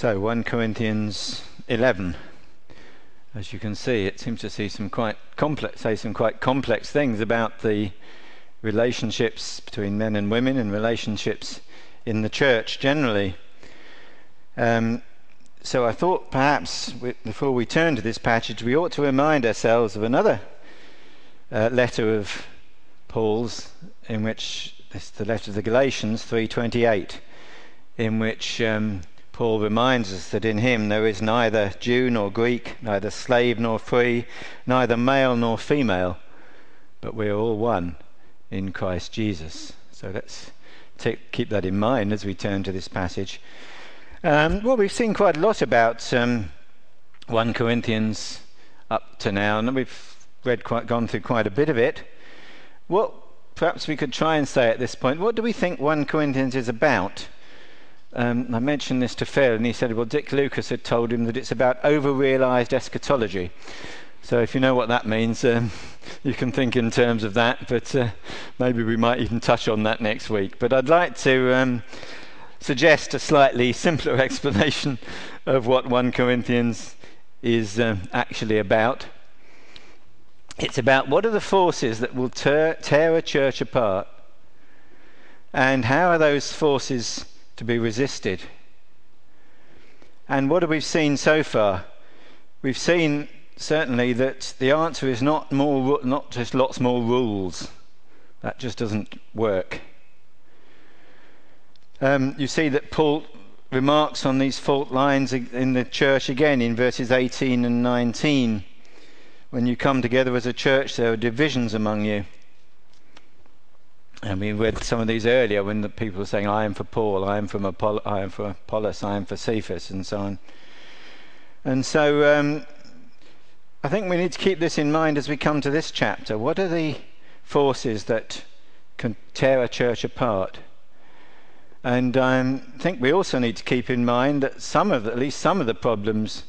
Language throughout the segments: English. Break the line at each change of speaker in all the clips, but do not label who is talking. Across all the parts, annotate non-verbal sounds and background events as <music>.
So, 1 Corinthians 11. As you can see, it seems to see some quite complex, say some quite complex things about the relationships between men and women and relationships in the church generally. Um, so I thought perhaps we, before we turn to this passage, we ought to remind ourselves of another uh, letter of Paul's, in which it's the letter of the Galatians 3:28, in which um, Paul reminds us that in him there is neither Jew nor Greek, neither slave nor free, neither male nor female, but we are all one in Christ Jesus. So let's keep that in mind as we turn to this passage. Um, well, we've seen quite a lot about um, 1 Corinthians up to now, and we've read quite, gone through quite a bit of it. What perhaps we could try and say at this point, what do we think 1 Corinthians is about? Um, I mentioned this to Phil, and he said, well, Dick Lucas had told him that it's about over realized eschatology. So if you know what that means, um, <laughs> you can think in terms of that, but uh, maybe we might even touch on that next week. But I'd like to um, suggest a slightly <laughs> simpler explanation of what 1 Corinthians is um, actually about. It's about what are the forces that will tear, tear a church apart, and how are those forces to be resisted. And what have we seen so far? We've seen certainly that the answer is not more, not just lots more rules. That just doesn't work. Um, you see that Paul remarks on these fault lines in the church again in verses 18 and 19. When you come together as a church, there are divisions among you. And we read some of these earlier when the people were saying, I am for Paul, I am, from Apollo, I am for Apollos, I am for Cephas, and so on. And so um, I think we need to keep this in mind as we come to this chapter. What are the forces that can tear a church apart? And I um, think we also need to keep in mind that some of, at least some of the problems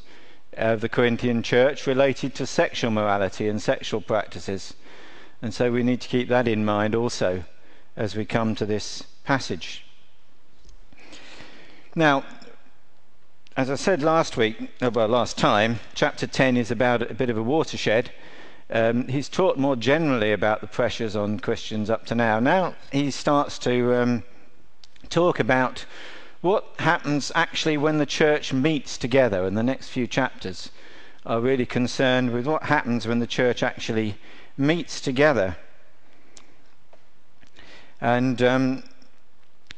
of the Corinthian church related to sexual morality and sexual practices. And so we need to keep that in mind also as we come to this passage. Now, as I said last week, uh, well, last time, chapter 10 is about a bit of a watershed. Um, he's taught more generally about the pressures on Christians up to now. Now he starts to um, talk about what happens actually when the church meets together, and the next few chapters are really concerned with what happens when the church actually meets together. And um,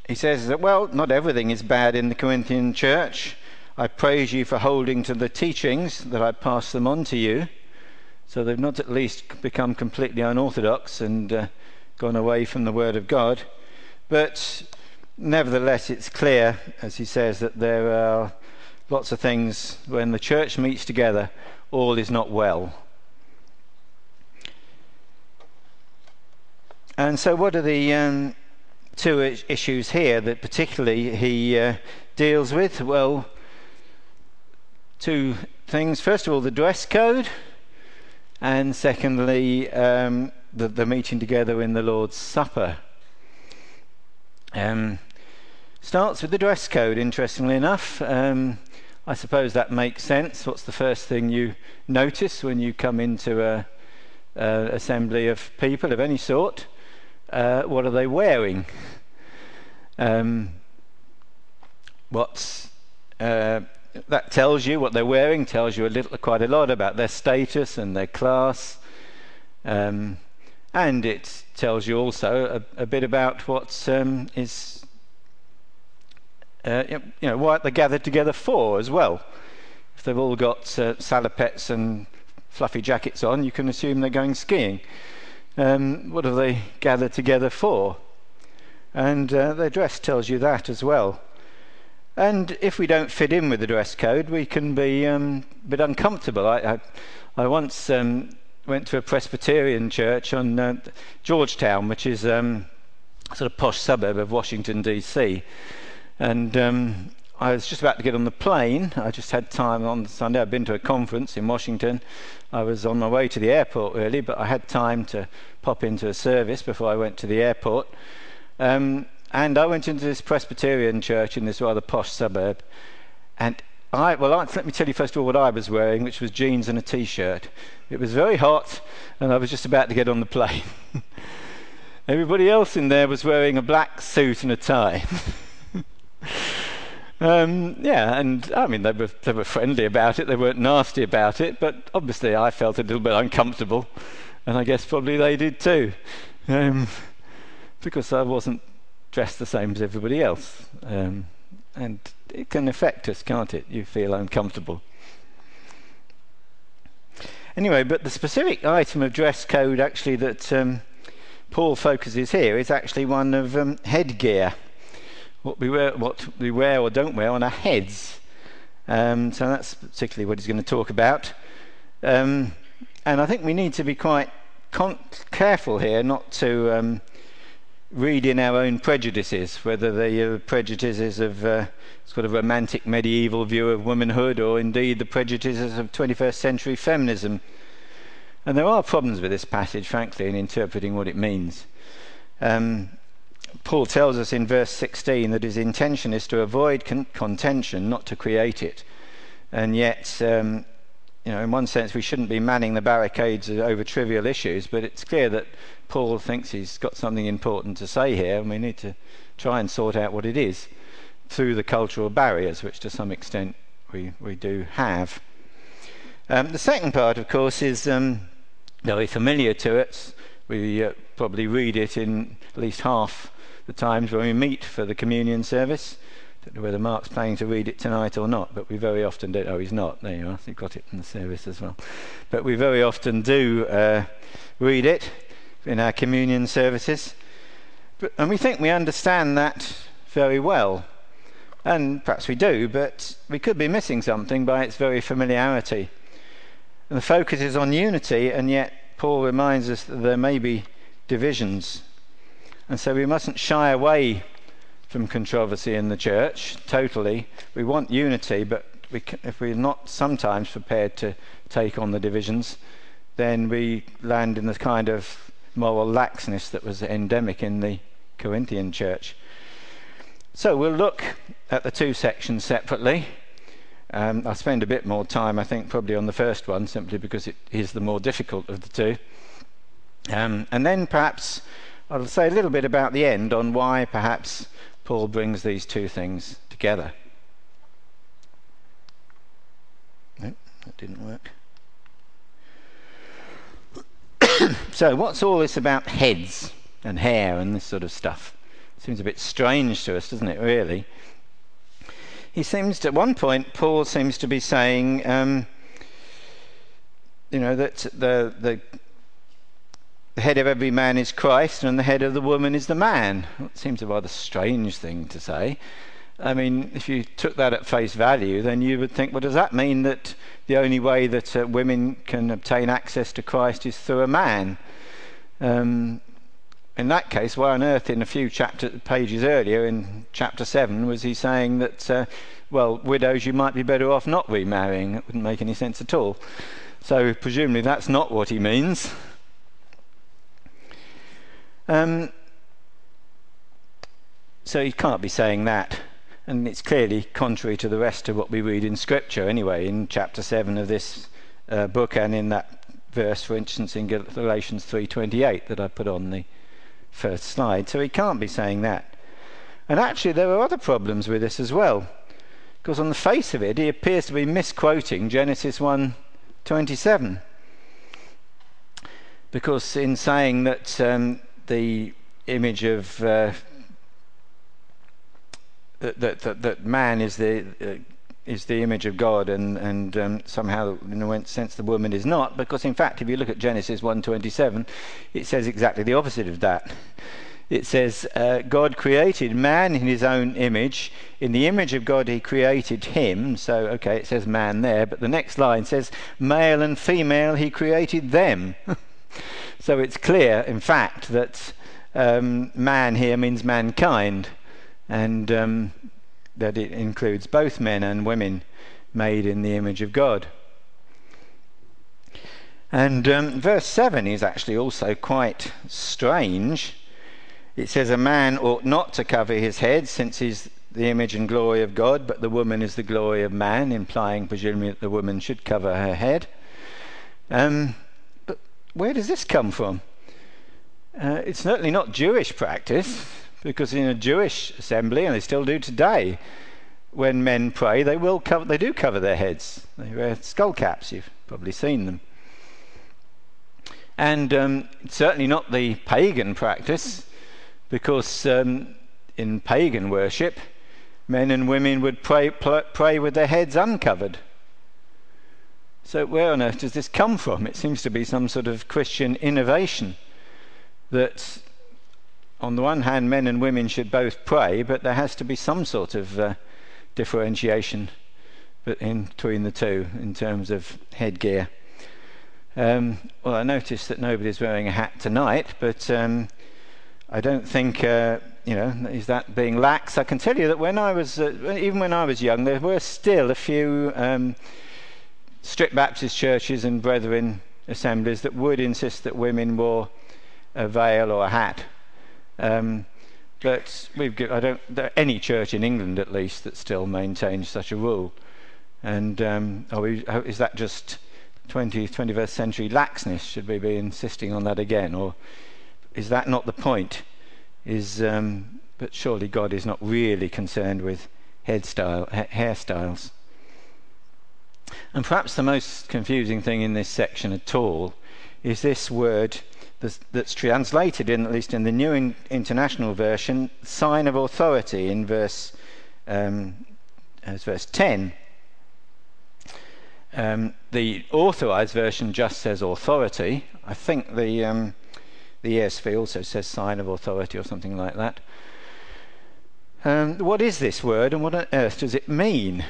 he says that, well, not everything is bad in the Corinthian church. I praise you for holding to the teachings that I pass them on to you. So they've not at least become completely unorthodox and uh, gone away from the Word of God. But nevertheless, it's clear, as he says, that there are lots of things when the church meets together, all is not well. And so, what are the um, two issues here that particularly he uh, deals with? Well, two things. First of all, the dress code, and secondly, um, the, the, meeting together in the Lord's Supper. Um, starts with the dress code, interestingly enough. Um, I suppose that makes sense. What's the first thing you notice when you come into a, a assembly of people of any sort? Uh, what are they wearing? Um, what's uh, that tells you what they're wearing tells you a little, quite a lot about their status and their class, um, and it tells you also a, a bit about what um, is, uh, you know, what they're gathered together for as well. If they've all got uh, salopettes and fluffy jackets on, you can assume they're going skiing. Um, what have they gathered together for? And uh, their dress tells you that as well. And if we don't fit in with the dress code, we can be um, a bit uncomfortable. I, I, I once um, went to a Presbyterian church on uh, Georgetown, which is um, sort of posh suburb of Washington, D.C. And um, I was just about to get on the plane. I just had time on Sunday. I'd been to a conference in Washington. I was on my way to the airport, really, but I had time to pop into a service before I went to the airport. Um, and I went into this Presbyterian church in this rather posh suburb. And I, well, I, let me tell you first of all what I was wearing, which was jeans and a t shirt. It was very hot, and I was just about to get on the plane. <laughs> Everybody else in there was wearing a black suit and a tie. <laughs> um, yeah, and I mean, they were, they were friendly about it, they weren't nasty about it, but obviously I felt a little bit uncomfortable, and I guess probably they did too, um, because I wasn't dressed the same as everybody else. Um, and it can affect us, can't it? You feel uncomfortable. Anyway, but the specific item of dress code actually that um, Paul focuses here is actually one of um, headgear, what we wear, what we wear or don't wear on our heads. Um, so that's particularly what he's going to talk about. Um, and I think we need to be quite con- careful here not to um, read in our own prejudices, whether they are the uh, prejudices of uh, sort of romantic medieval view of womanhood or indeed the prejudices of 21st century feminism. And there are problems with this passage, frankly, in interpreting what it means. Um, Paul tells us in verse 16 that his intention is to avoid con- contention, not to create it. And yet, um, you know, in one sense, we shouldn't be manning the barricades over trivial issues, but it's clear that Paul thinks he's got something important to say here, and we need to try and sort out what it is through the cultural barriers, which to some extent we, we do have. Um, the second part, of course, is um, very familiar to us. We uh, probably read it in at least half the times when we meet for the communion service. Don't know whether Mark's planning to read it tonight or not, but we very often do. Oh, he's not. There you are. You've got it in the service as well. But we very often do uh, read it in our communion services. But, and we think we understand that very well. And perhaps we do, but we could be missing something by its very familiarity. And the focus is on unity, and yet Paul reminds us that there may be divisions. And so we mustn't shy away from controversy in the church totally. We want unity, but we can, if we're not sometimes prepared to take on the divisions, then we land in the kind of moral laxness that was endemic in the Corinthian church. So we'll look at the two sections separately. Um, I'll spend a bit more time, I think, probably on the first one, simply because it is the more difficult of the two. Um, and then perhaps I'll say a little bit about the end on why perhaps Paul brings these two things together. Nope, that didn't work. <coughs> so, what's all this about heads and hair and this sort of stuff? Seems a bit strange to us, doesn't it, really? He seems to, at one point, Paul seems to be saying, um, you know, that the, the the head of every man is Christ, and the head of the woman is the man. It seems a rather strange thing to say. I mean, if you took that at face value, then you would think, well, does that mean that the only way that uh, women can obtain access to Christ is through a man? Um, in that case, why on earth, in a few chapter pages earlier, in chapter seven, was he saying that, uh, well, widows, you might be better off not remarrying? It wouldn't make any sense at all. So presumably that's not what he means. Um, so he can't be saying that. And it's clearly contrary to the rest of what we read in Scripture, anyway, in chapter 7 of this uh, book and in that verse, for instance, in Galatians 3.28 that I put on the first slide. So he can't be saying that. And actually, there are other problems with this as well. Because on the face of it, he appears to be misquoting Genesis 1.27. Because in saying that um, the image of uh, that, that, that, man is the uh, is the image of God, and and um, somehow, in a sense, the woman is not. Because in fact, if you look at Genesis 1:27, it says exactly the opposite of that. It says, uh, God created man in his own image. In the image of God, he created him. So, okay, it says man there, but the next line says, male and female, he created them. <laughs> So it's clear, in fact, that um, man here means mankind, and um, that it includes both men and women made in the image of God. And um, verse 7 is actually also quite strange. It says, A man ought not to cover his head, since he's the image and glory of God, but the woman is the glory of man, implying presumably that the woman should cover her head. Um, where does this come from? Uh, it's certainly not Jewish practice, because in a Jewish assembly, and they still do today, when men pray, they will cover, they do cover their heads. They wear skull caps. You've probably seen them. And um, certainly not the pagan practice, because um, in pagan worship, men and women would pray, pray with their heads uncovered. So, where on earth does this come from? It seems to be some sort of Christian innovation that, on the one hand, men and women should both pray, but there has to be some sort of uh, differentiation between the two in terms of headgear. Um, well, I noticed that nobody's wearing a hat tonight, but um, I don't think, uh, you know, is that being lax? I can tell you that when I was, uh, even when I was young, there were still a few um, strict Baptist churches and brethren assemblies that would insist that women wore a veil or a hat. Um, but we've I don't any church in England at least that still maintains such a rule. And um, we, is that just 20th, 21st century laxness? Should we be insisting on that again, or is that not the point? Is um, but surely God is not really concerned with headstyle, ha- hairstyles. And perhaps the most confusing thing in this section at all is this word that's translated, in, at least in the New International Version, sign of authority in verse, um, verse 10. Um, the authorized version just says authority. I think the, um, the ESV also says sign of authority or something like that. Um, what is this word and what on earth does it mean?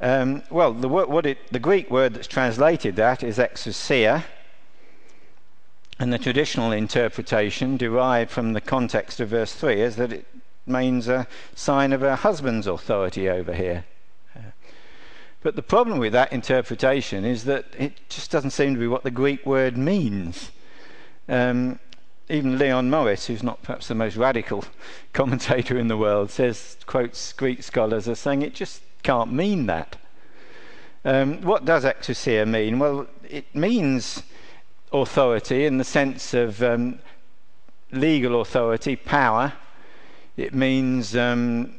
Um, well, the, what it, the Greek word that's translated that is exousia, and the traditional interpretation, derived from the context of verse 3, is that it means a sign of a husband's authority over here. But the problem with that interpretation is that it just doesn't seem to be what the Greek word means. Um, even Leon Morris, who's not perhaps the most radical <laughs> commentator in the world, says, quotes Greek scholars as saying it just can't mean that. Um, what does exousia mean? Well, it means authority in the sense of um, legal authority, power. It means um,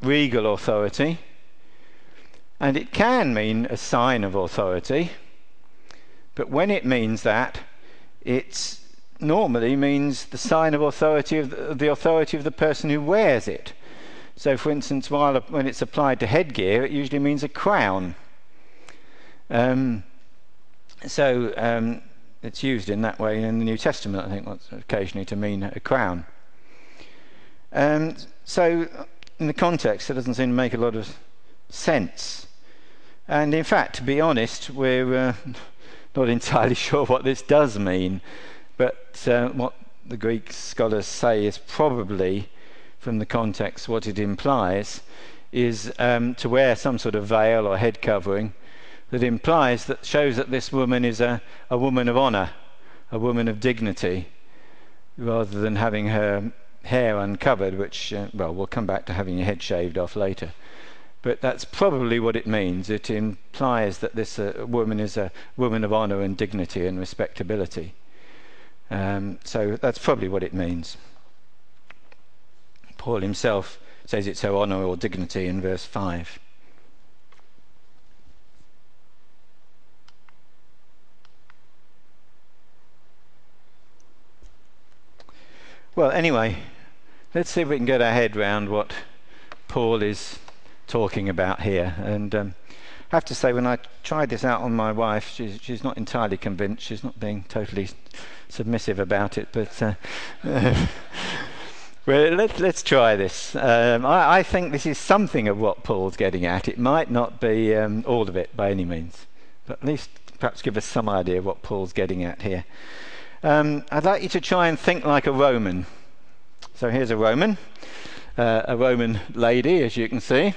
regal authority. And it can mean a sign of authority. But when it means that, it normally means the sign of authority of the, the, authority of the person who wears it. So, for instance, while when it's applied to headgear, it usually means a crown. Um, so, um, it's used in that way in the New Testament, I think, occasionally to mean a crown. Um, so, in the context, it doesn't seem to make a lot of sense. And in fact, to be honest, we're uh, <laughs> not entirely <laughs> sure what this does mean. But uh, what the Greek scholars say is probably, from the context, what it implies is um, to wear some sort of veil or head covering that implies that shows that this woman is a, a woman of honor, a woman of dignity, rather than having her hair uncovered, which, uh, well, we'll come back to having your head shaved off later. But that's probably what it means. It implies that this uh, woman is a woman of honor and dignity and respectability. Um, so that's probably what it means. Paul himself says it's her honor or dignity in verse 5. Well, anyway, let's see if we can get our head round what Paul is talking about here. And um, I have to say, when I tried this out on my wife, she's, she's not entirely convinced. She's not being totally submissive about it, but. Uh, <laughs> well, let, let's try this. Um, I, I, think this is something of what Paul's getting at. It might not be um, all of it by any means, but at least perhaps give us some idea of what Paul's getting at here. Um, I'd like you to try and think like a Roman. So here's a Roman, uh, a Roman lady, as you can see.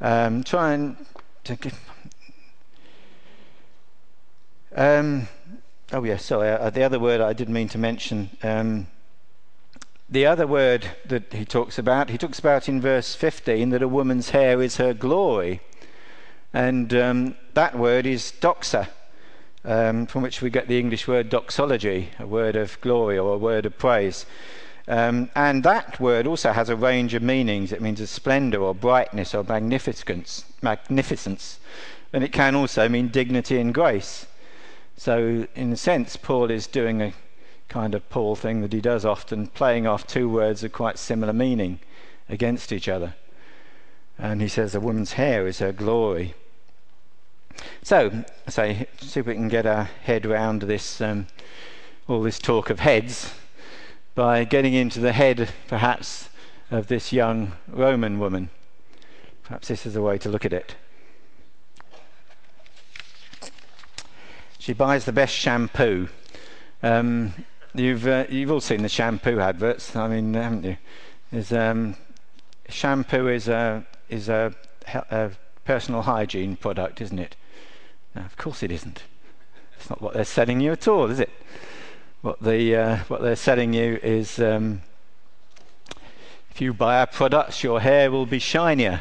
Um, try and. Um, oh yes, sorry. Uh, the other word I didn't mean to mention. The other word that he talks about, he talks about in verse 15 that a woman's hair is her glory. And um, that word is doxa, um, from which we get the English word doxology, a word of glory or a word of praise. Um, and that word also has a range of meanings. It means a splendor or brightness or magnificence, magnificence. And it can also mean dignity and grace. So, in a sense, Paul is doing a kind of Paul thing that he does often, playing off two words of quite similar meaning against each other. And he says a woman's hair is her glory. So, say, see if we can get our head round this, um, all this talk of heads by getting into the head, perhaps, of this young Roman woman. Perhaps this is a way to look at it. She buys the best shampoo. Um, you've uh, you've all seen the shampoo adverts. I mean, haven't you? Is um, shampoo is a is a, a, personal hygiene product, isn't it? Of course it isn't. It's not what they're selling you at all, is it? What the uh, what they're selling you is um, if you buy our products, your hair will be shinier.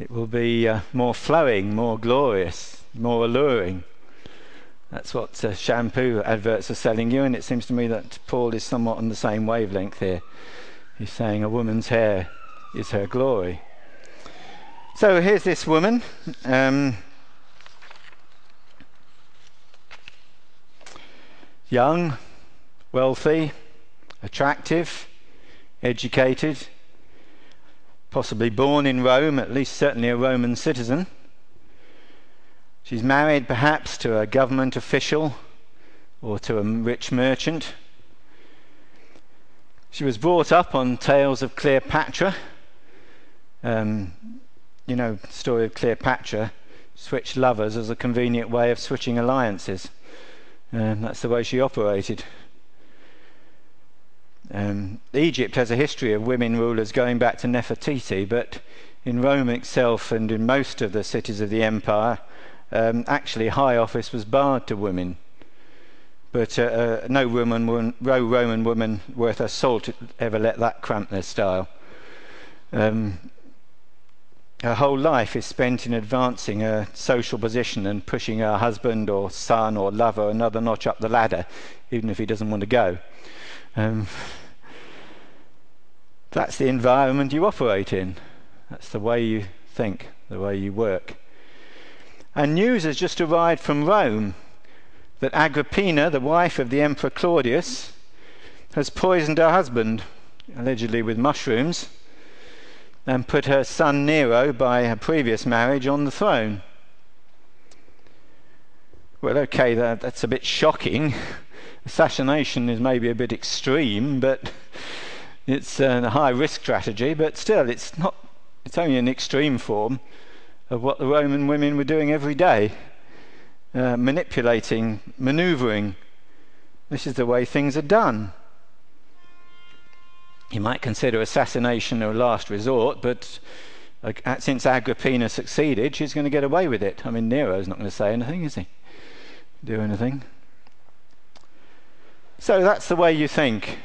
It will be uh, more flowing, more glorious, more alluring. That's what uh, shampoo adverts are selling you, and it seems to me that Paul is somewhat on the same wavelength here. He's saying a woman's hair is her glory. So here's this woman. Um, young, wealthy, attractive, educated, possibly born in Rome, at least certainly a Roman citizen. She's married perhaps to a government official or to a rich merchant. She was brought up on tales of Cleopatra. Um, you know, story of Cleopatra switched lovers as a convenient way of switching alliances. Um, that's the way she operated. Um, Egypt has a history of women rulers going back to Nefertiti, but in Rome itself and in most of the cities of the empire, um, actually high office was barred to women. But uh, uh, no, woman, no Roman woman worth her salt ever let that cramp their style. Um, her whole life is spent in advancing her social position and pushing her husband or son or lover another notch up the ladder, even if he doesn't want to go. Um, that's the environment you operate in. That's the way you think, the way you work. And news has just arrived from Rome that Agrippina, the wife of the Emperor Claudius, has poisoned her husband, allegedly with mushrooms and put her son Nero, by her previous marriage, on the throne. Well, okay, that, that's a bit shocking. <laughs> Assassination is maybe a bit extreme, but it's uh, a high risk strategy, but still, it's not. It's only an extreme form of what the Roman women were doing every day, uh, manipulating, maneuvering. This is the way things are done. You might consider assassination a last resort, but uh, since Agrippina succeeded, she's going to get away with it. I mean, Nero's not going to say anything, is he? Do anything. So that's the way you think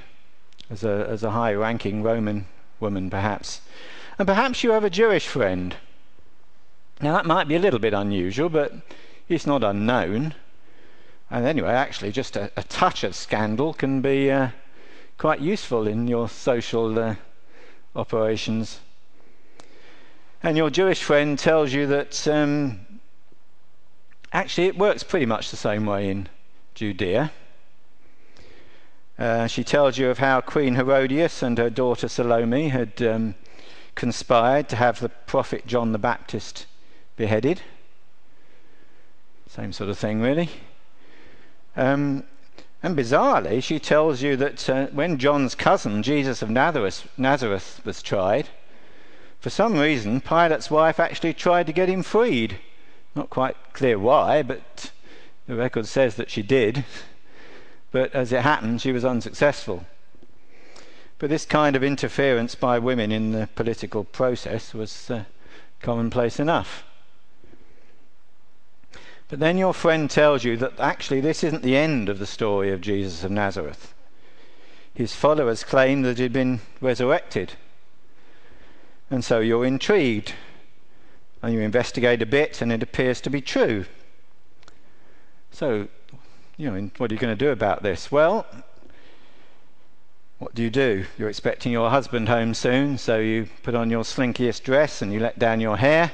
as a, as a high ranking Roman woman, perhaps. And perhaps you have a Jewish friend. Now, that might be a little bit unusual, but it's not unknown. And anyway, actually, just a, a touch of scandal can be. Uh, quite useful in your social uh, operations. And your Jewish friend tells you that um, actually it works pretty much the same way in Judea. Uh, she tells you of how Queen Herodias and her daughter Salome had um, conspired to have the prophet John the Baptist beheaded. Same sort of thing, really. Um, and bizarrely, she tells you that uh, when John's cousin, Jesus of Nazareth, Nazareth, was tried, for some reason, Pilate's wife actually tried to get him freed. Not quite clear why, but the record says that she did. But as it happened, she was unsuccessful. But this kind of interference by women in the political process was uh, commonplace enough. But then your friend tells you that actually this isn't the end of the story of Jesus of Nazareth. his followers claim that he'd been resurrected. And so you're intrigued. And you investigate a bit, and it appears to be true. So, you know, what are you going to do about this? Well, what do you do? You're expecting your husband home soon, so you put on your slinkiest dress and you let down your hair.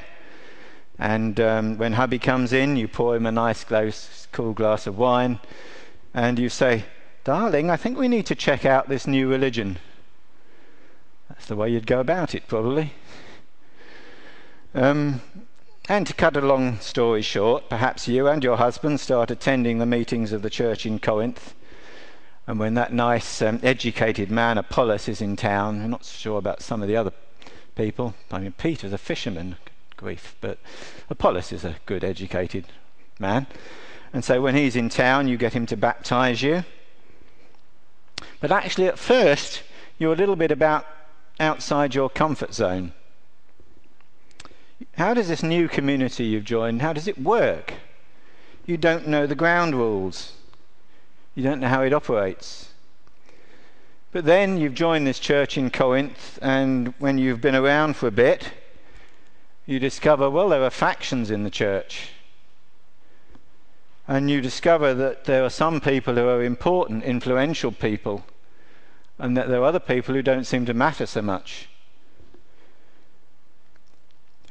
And um, when hubby comes in, you pour him a nice, cool glass of wine, and you say, Darling, I think we need to check out this new religion. That's the way you'd go about it, probably. Um, and to cut a long story short, perhaps you and your husband start attending the meetings of the church in Corinth. And when that nice, um, educated man Apollos is in town, I'm not sure about some of the other people. I mean, Peter's a fisherman, grief, but Apollos is a good, educated man. And so when he's in town, you get him to baptize you. But actually, at first, you're a little bit about outside your comfort zone. How does this new community you've joined, how does it work? You don't know the ground rules. You don't know how it operates. But then you've joined this church in Corinth, and when you've been around for a bit, you discover, well, there are factions in the church. And you discover that there are some people who are important, influential people, and that there are other people who don't seem to matter so much.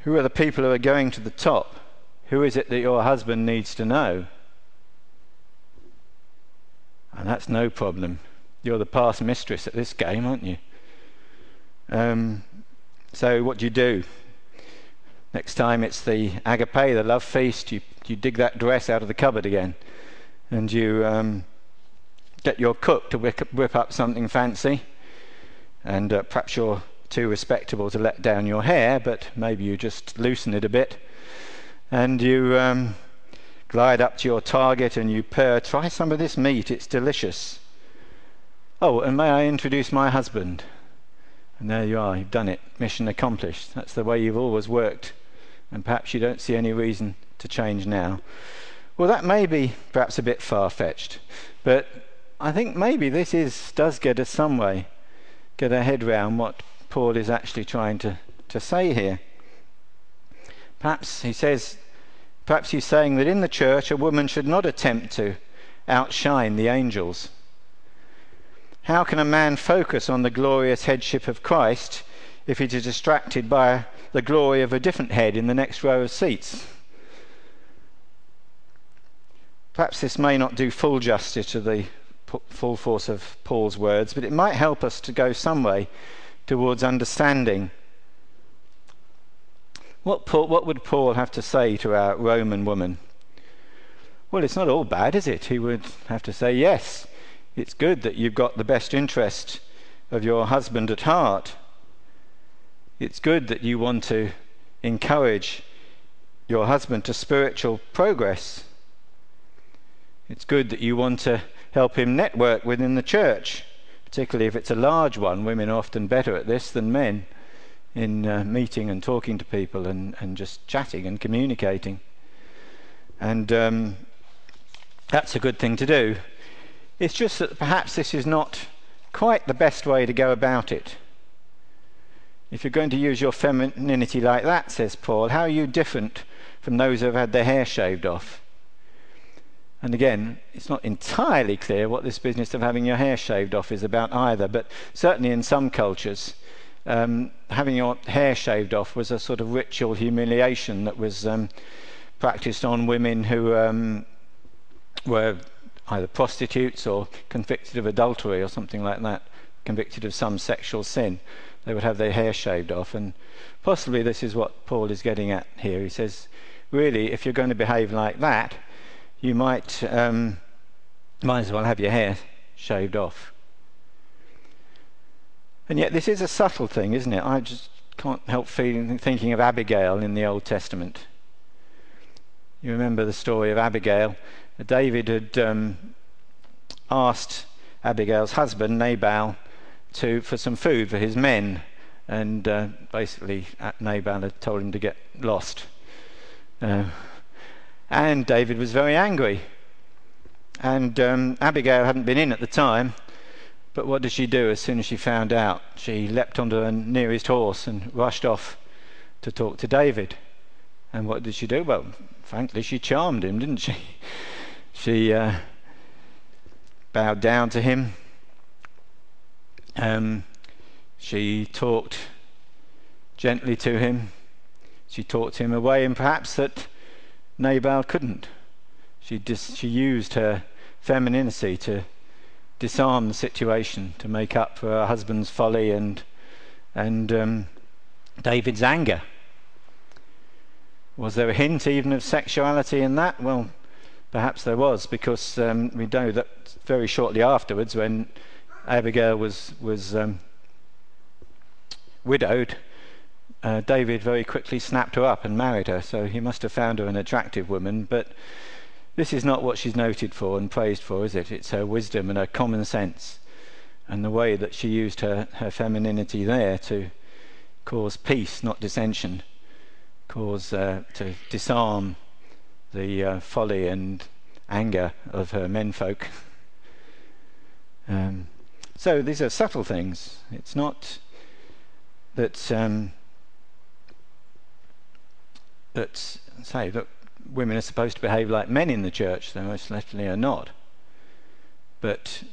Who are the people who are going to the top? Who is it that your husband needs to know? And that's no problem. You're the past mistress at this game, aren't you? Um, so, what do you do? Next time it's the agape, the love feast, you, you dig that dress out of the cupboard again and you um, get your cook to whip, whip up something fancy. And uh, perhaps you're too respectable to let down your hair, but maybe you just loosen it a bit. And you um, glide up to your target and you purr, Try some of this meat, it's delicious. Oh, and may I introduce my husband? And there you are, you've done it. Mission accomplished. That's the way you've always worked. And perhaps you don't see any reason to change now. Well, that may be perhaps a bit far fetched, but I think maybe this is, does get us some way, get our head round what Paul is actually trying to, to say here. Perhaps he says, perhaps he's saying that in the church a woman should not attempt to outshine the angels. How can a man focus on the glorious headship of Christ if he is distracted by the glory of a different head in the next row of seats? Perhaps this may not do full justice to the full force of Paul's words, but it might help us to go some way towards understanding. What, Paul, what would Paul have to say to our Roman woman? Well, it's not all bad, is it? He would have to say, yes, it's good that you've got the best interest of your husband at heart. It's good that you want to encourage your husband to spiritual progress. It's good that you want to help him network within the church, particularly if it's a large one. Women are often better at this than men in uh, meeting and talking to people and, and just chatting and communicating. And um, that's a good thing to do. It's just that perhaps this is not quite the best way to go about it. If you're going to use your femininity like that, says Paul, how are you different from those who have had their hair shaved off? And again, it's not entirely clear what this business of having your hair shaved off is about either, but certainly in some cultures, um, having your hair shaved off was a sort of ritual humiliation that was um, practiced on women who um, were either prostitutes or convicted of adultery or something like that, convicted of some sexual sin. They would have their hair shaved off, and possibly this is what Paul is getting at here. He says, really, if you're going to behave like that, you might um, might as well have your hair shaved off. And yet, this is a subtle thing, isn't it? I just can't help feeling, thinking of Abigail in the Old Testament. You remember the story of Abigail. David had um, asked Abigail's husband, Nabal, to, for some food for his men. And uh, basically, Nabal had told him to get lost. Uh, and David was very angry. And um, Abigail hadn't been in at the time, But what did she do as soon as she found out? She leapt onto the nearest horse and rushed off to talk to David. And what did she do? Well, frankly, she charmed him, didn't she? <laughs> She uh, bowed down to him. Um, she talked gently to him. She talked him away, and perhaps that Nabal couldn't. She, dis- she used her femininity to disarm the situation, to make up for her husband's folly and, and um, David's anger. Was there a hint even of sexuality in that? Well, perhaps there was, because um, we know that very shortly afterwards, when Abigail was was um, widowed, uh, David very quickly snapped her up and married her. So he must have found her an attractive woman, but this is not what she's noted for and praised for, is it? It's her wisdom and her common sense and the way that she used her, her femininity there to cause peace, not dissension, cause uh, to disarm the uh, folly and anger of her menfolk. Um, so these are subtle things. It's not that um, that say that women are supposed to behave like men in the church. They most definitely are not. But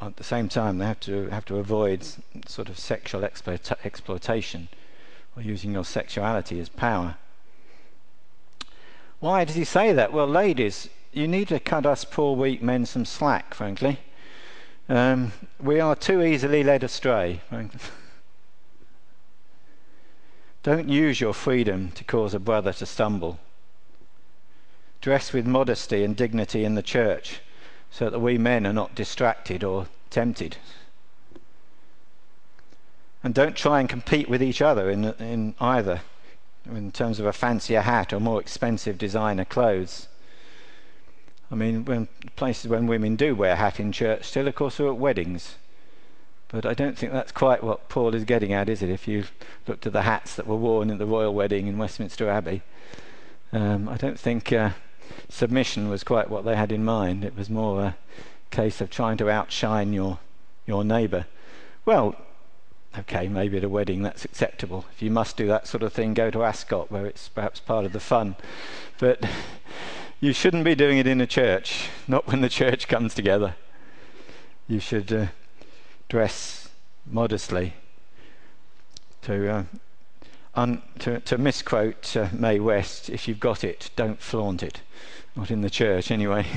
at the same time, they have to have to avoid sort of sexual exploita- exploitation or using your sexuality as power. Why does he say that? Well, ladies, you need to cut us poor weak men some slack, frankly. Um, we are too easily led astray. Don't use your freedom to cause a brother to stumble. Dress with modesty and dignity in the church so that we men are not distracted or tempted. And don't try and compete with each other in, in either in terms of a fancier hat or more expensive designer clothes. I mean, when places when women do wear a hat in church, still, of course, are at weddings. But I don't think that's quite what Paul is getting at, is it? If you looked at the hats that were worn at the royal wedding in Westminster Abbey, um, I don't think uh, submission was quite what they had in mind. It was more a case of trying to outshine your your neighbour. Well, okay, maybe at a wedding that's acceptable. If you must do that sort of thing, go to Ascot, where it's perhaps part of the fun. But you shouldn't be doing it in a church, not when the church comes together. You should uh, dress modestly. To, uh, un, to, to, misquote uh, Mae West, if you've got it, don't flaunt it. Not in the church, anyway. <laughs>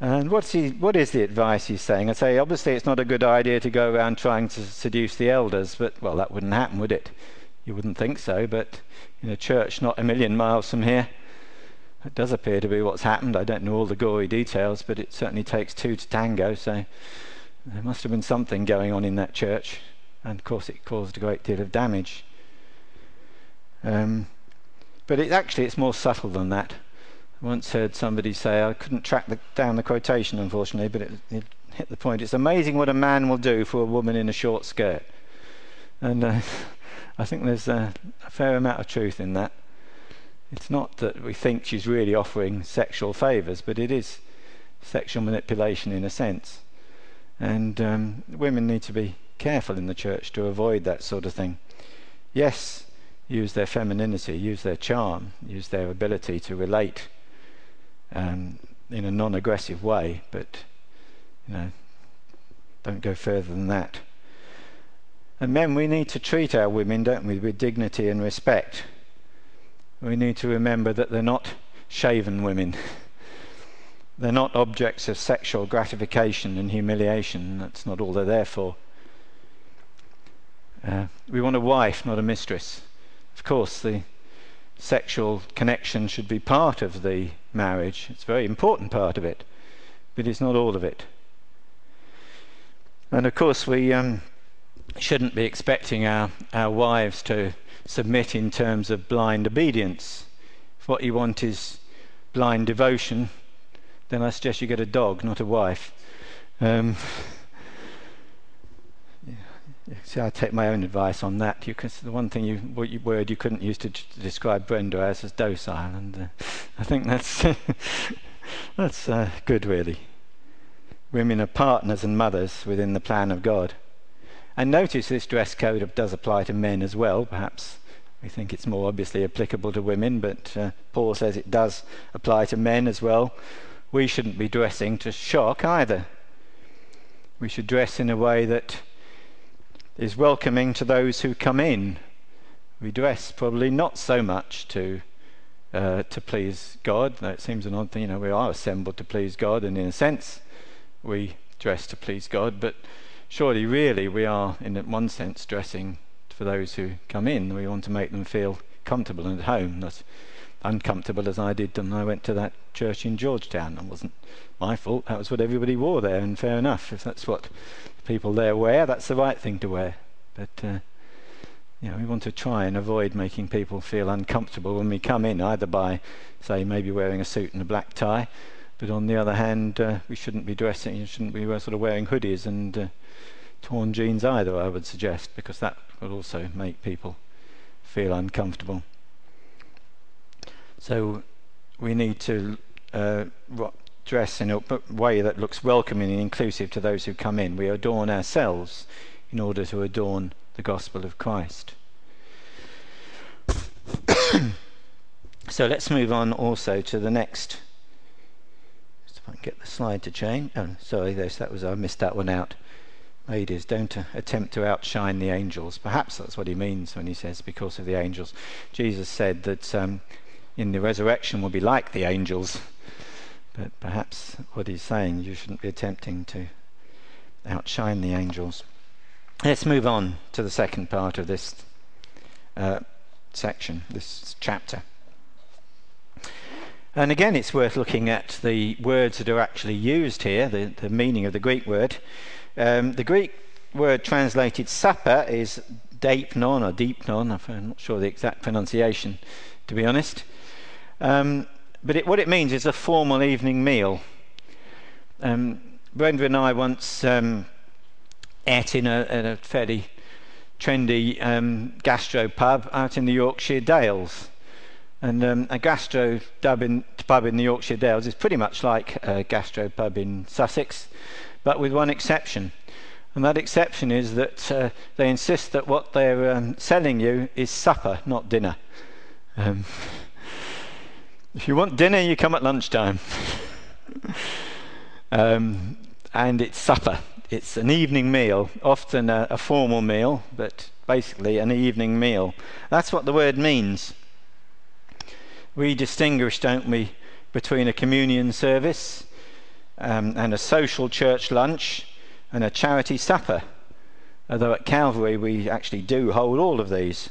And what's he, what is the advice he's saying? I say, obviously, it's not a good idea to go around trying to seduce the elders, but, well, that wouldn't happen, would it? You wouldn't think so, but in a church not a million miles from here, it does appear to be what's happened. I don't know all the gory details, but it certainly takes two to tango, so there must have been something going on in that church, and of course, it caused a great deal of damage. Um, but it, actually, it's more subtle than that I once heard somebody say, I couldn't track the, down the quotation, unfortunately, but it, it, hit the point. It's amazing what a man will do for a woman in a short skirt. And uh, <laughs> I think there's a, a, fair amount of truth in that. It's not that we think she's really offering sexual favours, but it is sexual manipulation in a sense. And um, women need to be careful in the church to avoid that sort of thing. Yes, use their femininity, use their charm, use their ability to relate um, in a non-aggressive way, but you know, don't go further than that. And men, we need to treat our women, don't we, with dignity and respect. We need to remember that they're not shaven women. <laughs> they're not objects of sexual gratification and humiliation. That's not all they're there for. Uh, we want a wife, not a mistress. Of course, the sexual connection should be part of the marriage. It's a very important part of it, but it's not all of it. And of course, we um, shouldn't be expecting our, our wives to submit in terms of blind obedience. If what you want is blind devotion, then I suggest you get a dog, not a wife. Um, See, I take my own advice on that. You can, the one thing you, you, word you couldn't use to, to describe Brenda as is docile, and uh, I think that's <laughs> that's uh, good, really. women are partners and mothers within the plan of God. And notice this dress code does apply to men as well. Perhaps we think it's more obviously applicable to women, but uh, Paul says it does apply to men as well. We shouldn't be dressing to shock either. We should dress in a way that is welcoming to those who come in. We dress probably not so much to uh, to please God. Though it seems an odd thing, you know, we are assembled to please God, and in a sense, we dress to please God. But surely, really, we are, in one sense, dressing for those who come in. We want to make them feel comfortable and at home, not uncomfortable as I did when I went to that church in Georgetown. It wasn't my fault. That was what everybody wore there, and fair enough. If that's what people there wear, that's the right thing to wear. But uh, you know, we want to try and avoid making people feel uncomfortable when we come in, either by, say, maybe wearing a suit and a black tie, but on the other hand, uh, we shouldn't be dressing, shouldn't be sort of wearing hoodies and uh, torn jeans either, I would suggest, because that would also make people feel uncomfortable. So we need to uh, dress in a way that looks welcoming and inclusive to those who come in. We adorn ourselves in order to adorn the gospel of Christ. <coughs> so let's move on also to the next. If I can get the slide to change. Oh, sorry, that was I missed that one out. Ladies, don't uh, attempt to outshine the angels. Perhaps that's what he means when he says because of the angels. Jesus said that um, in the resurrection we'll be like the angels. But perhaps what he's saying, you shouldn't be attempting to outshine the angels. Let's move on to the second part of this uh, section, this chapter. And again, it's worth looking at the words that are actually used here, the, the meaning of the Greek word. Um, the Greek word translated supper is deipnon or deepnon, I'm not sure the exact pronunciation, to be honest. Um, but it, what it means is a formal evening meal. Um, Brenda and I once um, ate in a, in a fairly trendy um, gastro pub out in the Yorkshire Dales. And um, a gastro pub in, pub in the Yorkshire Dales is pretty much like a gastro pub in Sussex, but with one exception. And that exception is that uh, they insist that what they're um, selling you is supper, not dinner. Um, <laughs> if you want dinner, you come at lunchtime. <laughs> um, and it's supper it's an evening meal, often a, a, formal meal, but basically an evening meal. That's what the word means. We distinguish, don't we, between a communion service um, and a social church lunch and a charity supper. Although at Calvary we actually do hold all of these.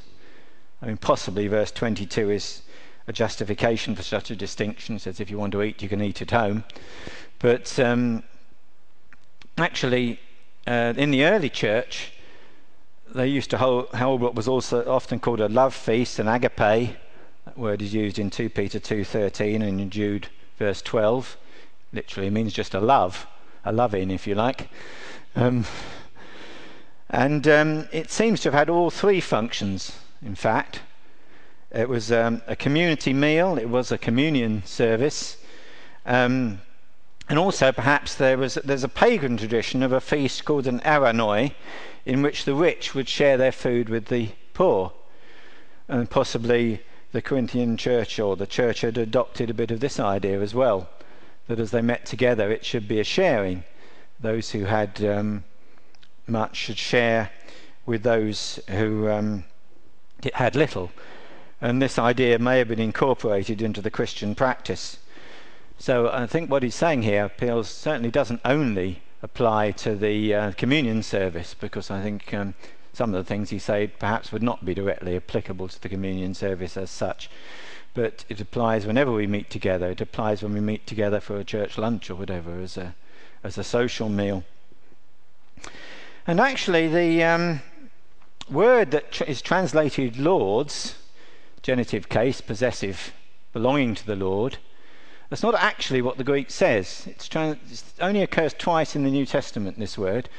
I mean, possibly verse 22 is a justification for such a distinction. Says if you want to eat, you can eat at home. But um, actually, uh, in the early church, they used to hold, hold, what was also often called a love feast, an agape. That word is used in 2 Peter 2:13 and in Jude verse 12. Literally means just a love, a loving, if you like. Um, and um, it seems to have had all three functions. In fact, it was um, a community meal. It was a communion service. Um, and also, perhaps, there was, there's a pagan tradition of a feast called an aranoi, in which the rich would share their food with the poor. And possibly the Corinthian church or the church had adopted a bit of this idea as well that as they met together, it should be a sharing. Those who had um, much should share with those who um, had little. And this idea may have been incorporated into the Christian practice. So I think what he's saying here certainly doesn't only apply to the uh, communion service, because I think um, some of the things he said perhaps would not be directly applicable to the communion service as such. But it applies whenever we meet together. It applies when we meet together for a church lunch or whatever as a as a social meal. And actually, the um, word that tr- is translated Lord's, genitive case, possessive, belonging to the Lord, that's not actually what the Greek says. It only occurs twice in the New Testament, this word.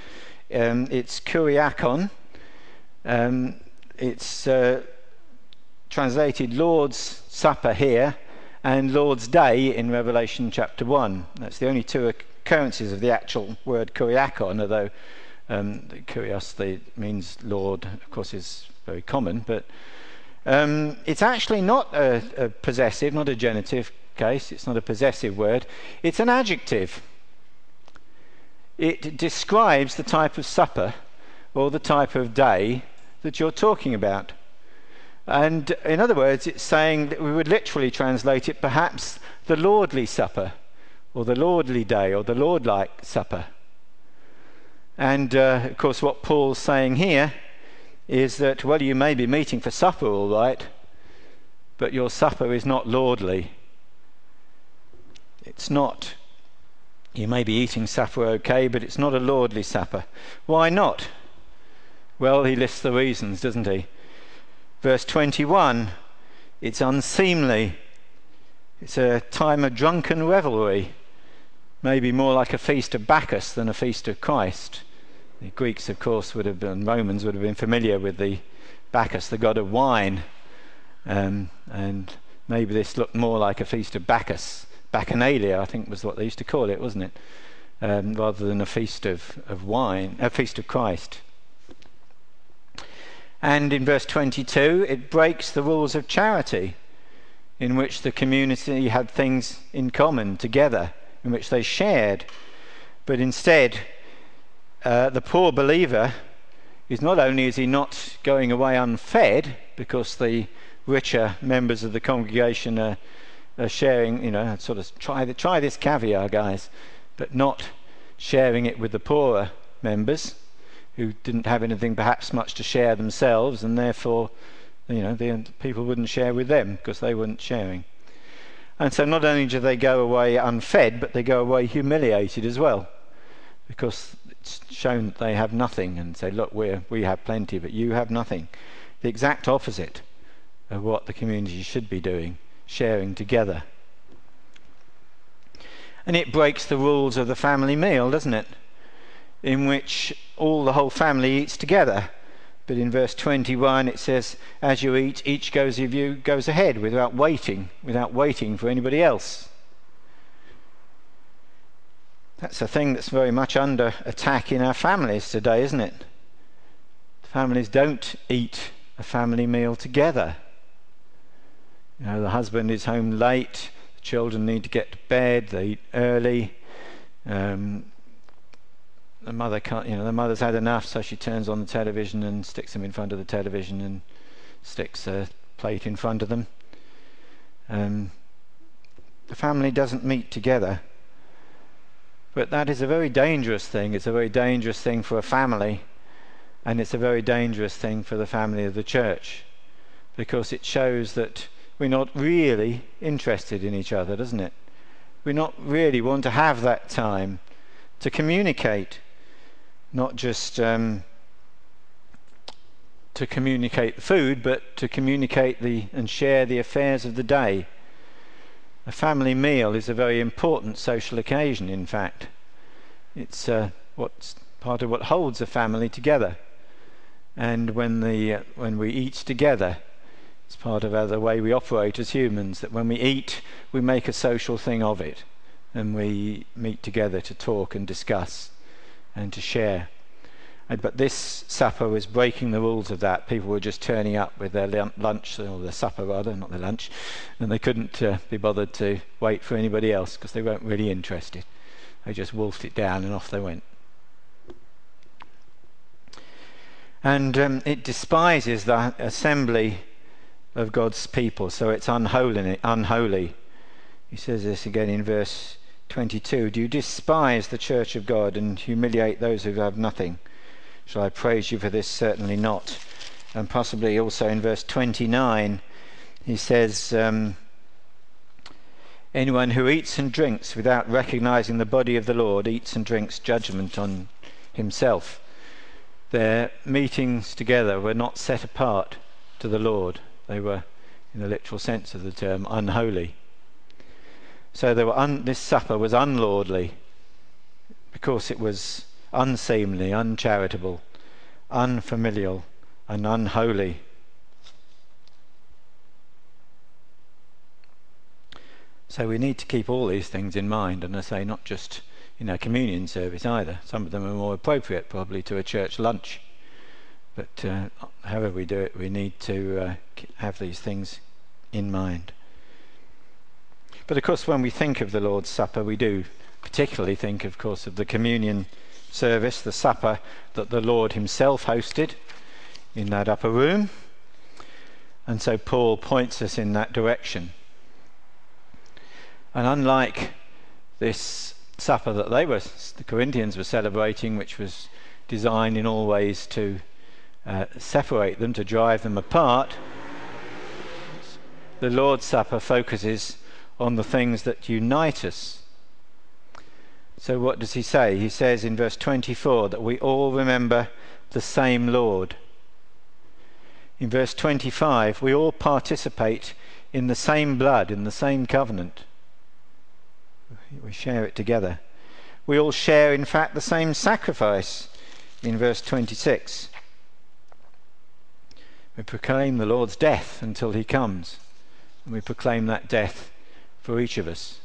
Um, it's kuriakon. Um, it's uh, translated Lord's Supper here and Lord's Day in Revelation chapter 1. That's the only two occurrences of the actual word kuriakon, although um, kurios the, means Lord, of course, is very common, but um, it's actually not a, a possessive, not a genitive case. It's not a possessive word. It's an adjective. It describes the type of supper or the type of day that you're talking about. And in other words, it's saying that we would literally translate it perhaps the Lordly Supper, or the Lordly Day, or the Lordlike Supper. And uh, of course, what Paul's saying here is that, well, you may be meeting for supper, all right, but your supper is not lordly. It's not. You may be eating supper okay, but it's not a lordly supper. Why not? Well, he lists the reasons, doesn't he? Verse 21 it's unseemly. It's a time of drunken revelry, maybe more like a feast of Bacchus than a feast of Christ. The Greeks, of course, would have been, Romans would have been familiar with the Bacchus, the god of wine. Um, and maybe this looked more like a feast of Bacchus. Bacchanalia, I think, was what they used to call it, wasn't it? Um, rather than a feast of, of wine, a feast of Christ. And in verse 22, it breaks the rules of charity, in which the community had things in common together, in which they shared. But instead, uh, the poor believer is not only is he not going away unfed because the richer members of the congregation are, are sharing, you know, sort of try, the, try this caviar, guys, but not sharing it with the poorer members who didn't have anything perhaps much to share themselves, and therefore, you know, the people wouldn't share with them because they weren't sharing. And so not only do they go away unfed, but they go away humiliated as well because it's shown that they have nothing and say, look, we we have plenty, but you have nothing. The exact opposite of what the community should be doing, sharing together. And it breaks the rules of the family meal, doesn't it? In which all the whole family eats together. But in verse 21 it says, As you eat, each goes of you goes ahead without waiting, without waiting for anybody else. That's a thing that's very much under attack in our families today, isn't it? Families don't eat a family meal together. You know, the husband is home late, the children need to get to bed, they eat early. Um, the mother can't, you know, the mother's had enough, so she turns on the television and sticks them in front of the television and sticks a plate in front of them. Um, the family doesn't meet together. But that is a very dangerous thing. It's a very dangerous thing for a family, and it's a very dangerous thing for the family of the church because it shows that we're not really interested in each other, doesn't it? We not really want to have that time to communicate, not just um, to communicate the food, but to communicate the and share the affairs of the day. A family meal is a very important social occasion, in fact. It's uh, what's part of what holds a family together. And when, the, uh, when we eat together, it's part of the way we operate as humans, that when we eat, we make a social thing of it. And we meet together to talk and discuss and to share. But this supper was breaking the rules of that. People were just turning up with their lunch, or their supper rather, not their lunch, and they couldn't uh, be bothered to wait for anybody else because they weren't really interested. They just wolfed it down and off they went. And um, it despises the assembly of God's people, so it's unholy. unholy. He says this again in verse 22 Do you despise the church of God and humiliate those who have nothing? Shall I praise you for this? Certainly not. And possibly also in verse 29, he says, um, Anyone who eats and drinks without recognizing the body of the Lord eats and drinks judgment on himself. Their meetings together were not set apart to the Lord, they were, in the literal sense of the term, unholy. So un- this supper was unlordly because it was unseemly, uncharitable, unfamilial, and unholy. So we need to keep all these things in mind, and I say not just in a communion service either. Some of them are more appropriate, probably, to a church lunch. But uh, however we do it, we need to uh, have these things in mind. But of course, when we think of the Lord's Supper, we do particularly think, of course, of the communion service, the supper that the Lord Himself hosted in that upper room. And so Paul points us in that direction. And unlike this supper that they were, the Corinthians were celebrating, which was designed in all ways to uh, separate them, to drive them apart, the Lord's Supper focuses on the things that unite us. So, what does he say? He says in verse 24 that we all remember the same Lord. In verse 25, we all participate in the same blood, in the same covenant. We share it together. We all share, in fact, the same sacrifice in verse 26. We proclaim the Lord's death until he comes. And we proclaim that death for each of us.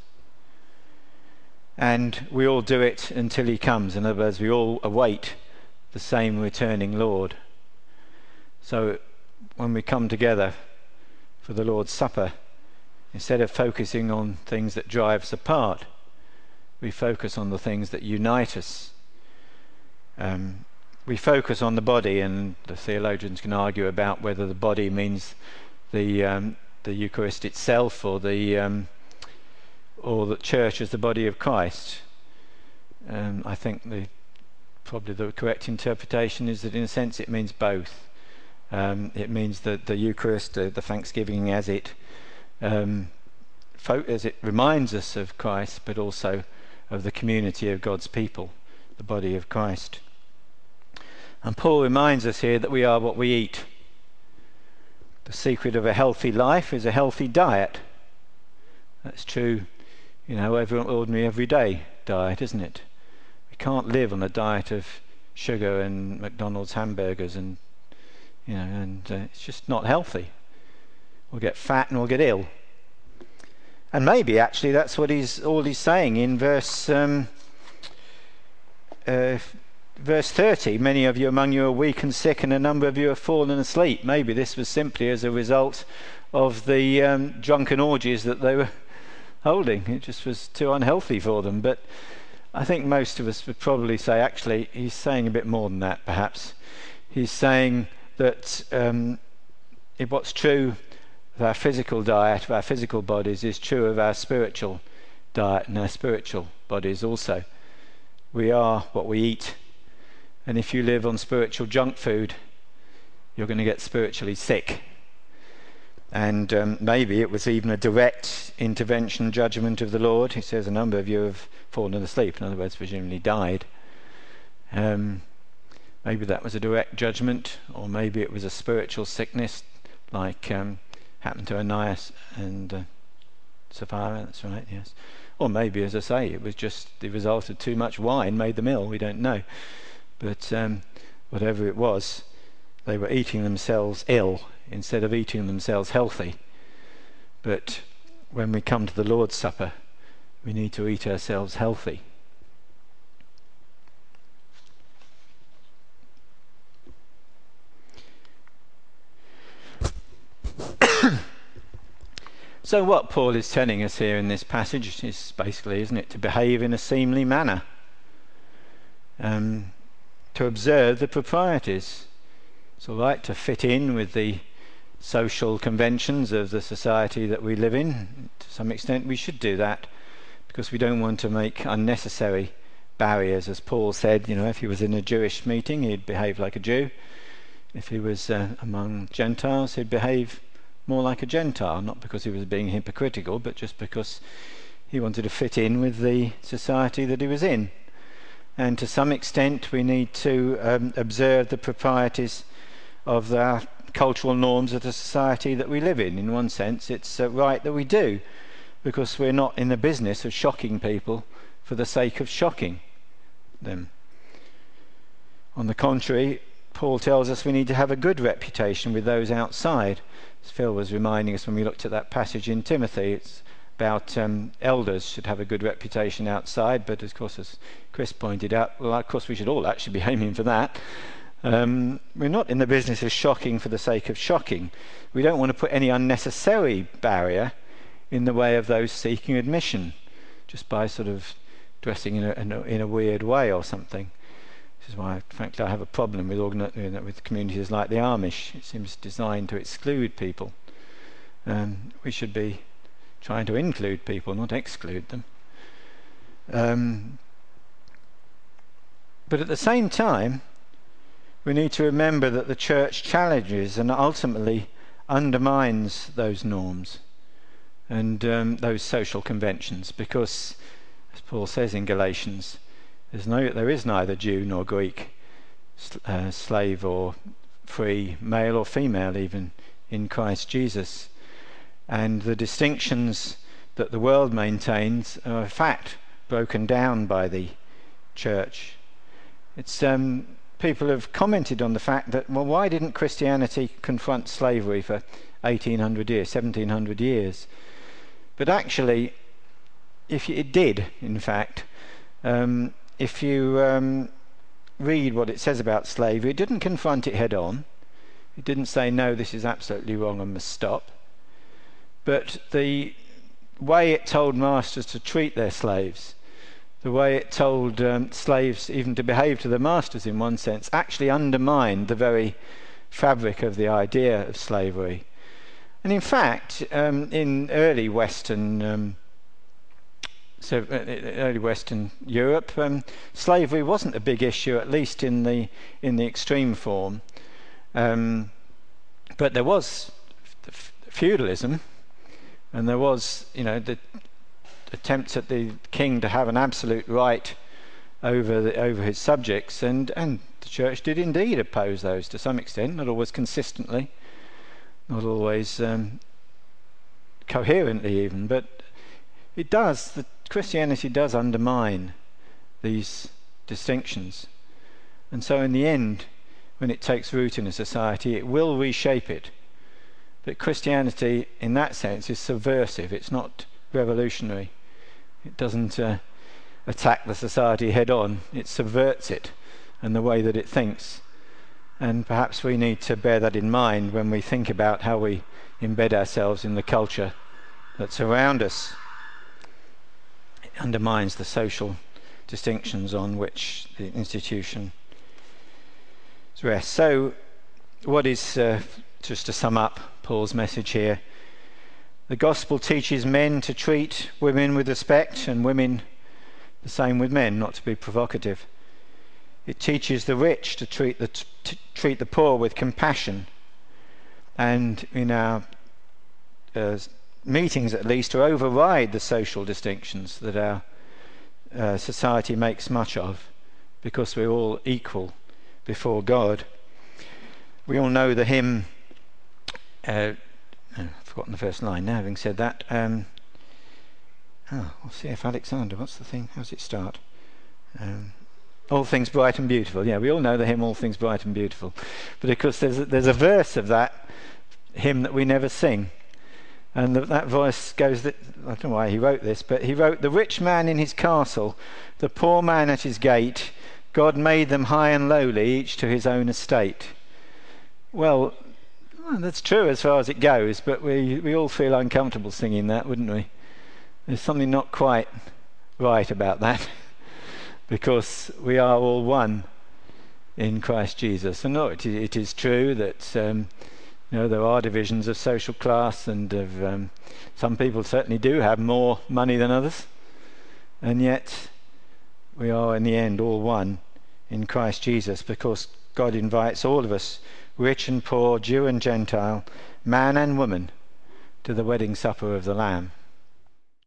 And we all do it until he comes. In other words, we all await the same returning Lord. So when we come together for the Lord's Supper, instead of focusing on things that drive us apart, we focus on the things that unite us. Um, we focus on the body, and the theologians can argue about whether the body means the um, the Eucharist itself or the um, or the church as the body of Christ. Um, I think the probably the correct interpretation is that in a sense it means both. Um, it means that the Eucharist, uh, the Thanksgiving, as it um, fo- as it reminds us of Christ, but also of the community of God's people, the body of Christ. And Paul reminds us here that we are what we eat. The secret of a healthy life is a healthy diet. That's true, you know, every ordinary everyday diet, isn't it? We can't live on a diet of sugar and McDonald's hamburgers and you know, and uh, it's just not healthy. We'll get fat and we'll get ill. And maybe actually that's what he's all he's saying in verse um, uh, verse 30. Many of you among you are weak and sick, and a number of you have fallen asleep. Maybe this was simply as a result of the um, drunken orgies that they were holding. It just was too unhealthy for them. But I think most of us would probably say, actually, he's saying a bit more than that, perhaps. He's saying that um, what's true of our physical diet, of our physical bodies, is true of our spiritual diet and our spiritual bodies also. We are what we eat. And if you live on spiritual junk food, you're going to get spiritually sick. And um, maybe it was even a direct intervention judgment of the Lord. He says a number of you have fallen asleep, in other words, presumably died. Um, maybe that was a direct judgment, or maybe it was a spiritual sickness, like um, happened to Ananias and uh, Sapphira, that's right, yes. Or maybe, as I say, it was just the result of too much wine made them ill, we don't know. But um, whatever it was, they were eating themselves ill instead of eating themselves healthy. But when we come to the Lord's Supper, we need to eat ourselves healthy. <coughs> So, what Paul is telling us here in this passage is basically, isn't it, to behave in a seemly manner, um, to observe the proprieties. It's all right to fit in with the social conventions of the society that we live in. To some extent, we should do that because we don't want to make unnecessary barriers. As Paul said, you know, if he was in a Jewish meeting, he'd behave like a Jew. If he was uh, among Gentiles, he'd behave more like a Gentile, not because he was being hypocritical, but just because he wanted to fit in with the society that he was in. And to some extent, we need to um, observe the proprieties of the cultural norms of the society that we live in. In one sense, it's uh, right that we do, because we're not in the business of shocking people for the sake of shocking them. On the contrary, Paul tells us we need to have a good reputation with those outside. As Phil was reminding us when we looked at that passage in Timothy, it's about um, elders should have a good reputation outside, but of course, as Chris pointed out, well, of course, we should all actually be aiming for that. Um, we're not in the business of shocking for the sake of shocking. We don't want to put any unnecessary barrier in the way of those seeking admission, just by sort of dressing in a, in a, in a weird way or something. This is why, frankly, I have a problem with, organi- with communities like the Amish. It seems designed to exclude people. Um, we should be trying to include people, not exclude them. Um, but at the same time, we need to remember that the church challenges and ultimately undermines those norms and um, those social conventions because, as Paul says in Galatians, no, there is neither Jew nor Greek, uh, slave or free, male or female, even in Christ Jesus. And the distinctions that the world maintains are a fact broken down by the church. It's um, people have commented on the fact that well, why didn't Christianity confront slavery for 1800 years, 1700 years? But actually, if it did, in fact, um, if you um, read what it says about slavery, it didn't confront it head on. It didn't say, no, this is absolutely wrong and must stop. But the way it told masters to treat their slaves, the way it told um, slaves even to behave to their masters in one sense, actually undermined the very fabric of the idea of slavery. And in fact, um, in early Western um, so uh, uh, early Western Europe, um, slavery wasn't a big issue, at least in the in the extreme form. Um, but there was feudalism, and there was, you know, the attempts at the king to have an absolute right over the, over his subjects, and and the church did indeed oppose those to some extent, not always consistently, not always um, coherently even, but it does. The Christianity does undermine these distinctions. And so, in the end, when it takes root in a society, it will reshape it. But Christianity, in that sense, is subversive, it's not revolutionary. It doesn't uh, attack the society head on, it subverts it and the way that it thinks. And perhaps we need to bear that in mind when we think about how we embed ourselves in the culture that's around us It undermines the social distinctions on which the institution rests. So, what is, uh, just to sum up Paul's message here, the gospel teaches men to treat women with respect and women the same with men, not to be provocative. It teaches the rich to treat the, to treat the poor with compassion. And in our uh, meetings at least, to override the social distinctions that our uh, society makes much of because we're all equal before God. We all know the hymn, uh, forgotten the first line now, having said that. Um, oh, we'll see if Alexander, what's the thing? How does it start? Um, all things bright and beautiful. Yeah, we all know the hymn, All Things Bright and Beautiful. But of course, there's a, there's a verse of that hymn that we never sing. And the, that voice goes, that, I don't know why he wrote this, but he wrote, The rich man in his castle, the poor man at his gate, God made them high and lowly, each to his own estate. Well, that's true as far as it goes, but we, we all feel uncomfortable singing that, wouldn't we? There's something not quite right about that, <laughs> because we are all one in Christ Jesus. And no, it, it is true that. Um, you know, there are divisions of social class, and of um, some people certainly do have more money than others, and yet we are in the end all one in Christ Jesus because God invites all of us, rich and poor, Jew and Gentile, man and woman, to the wedding supper of the Lamb.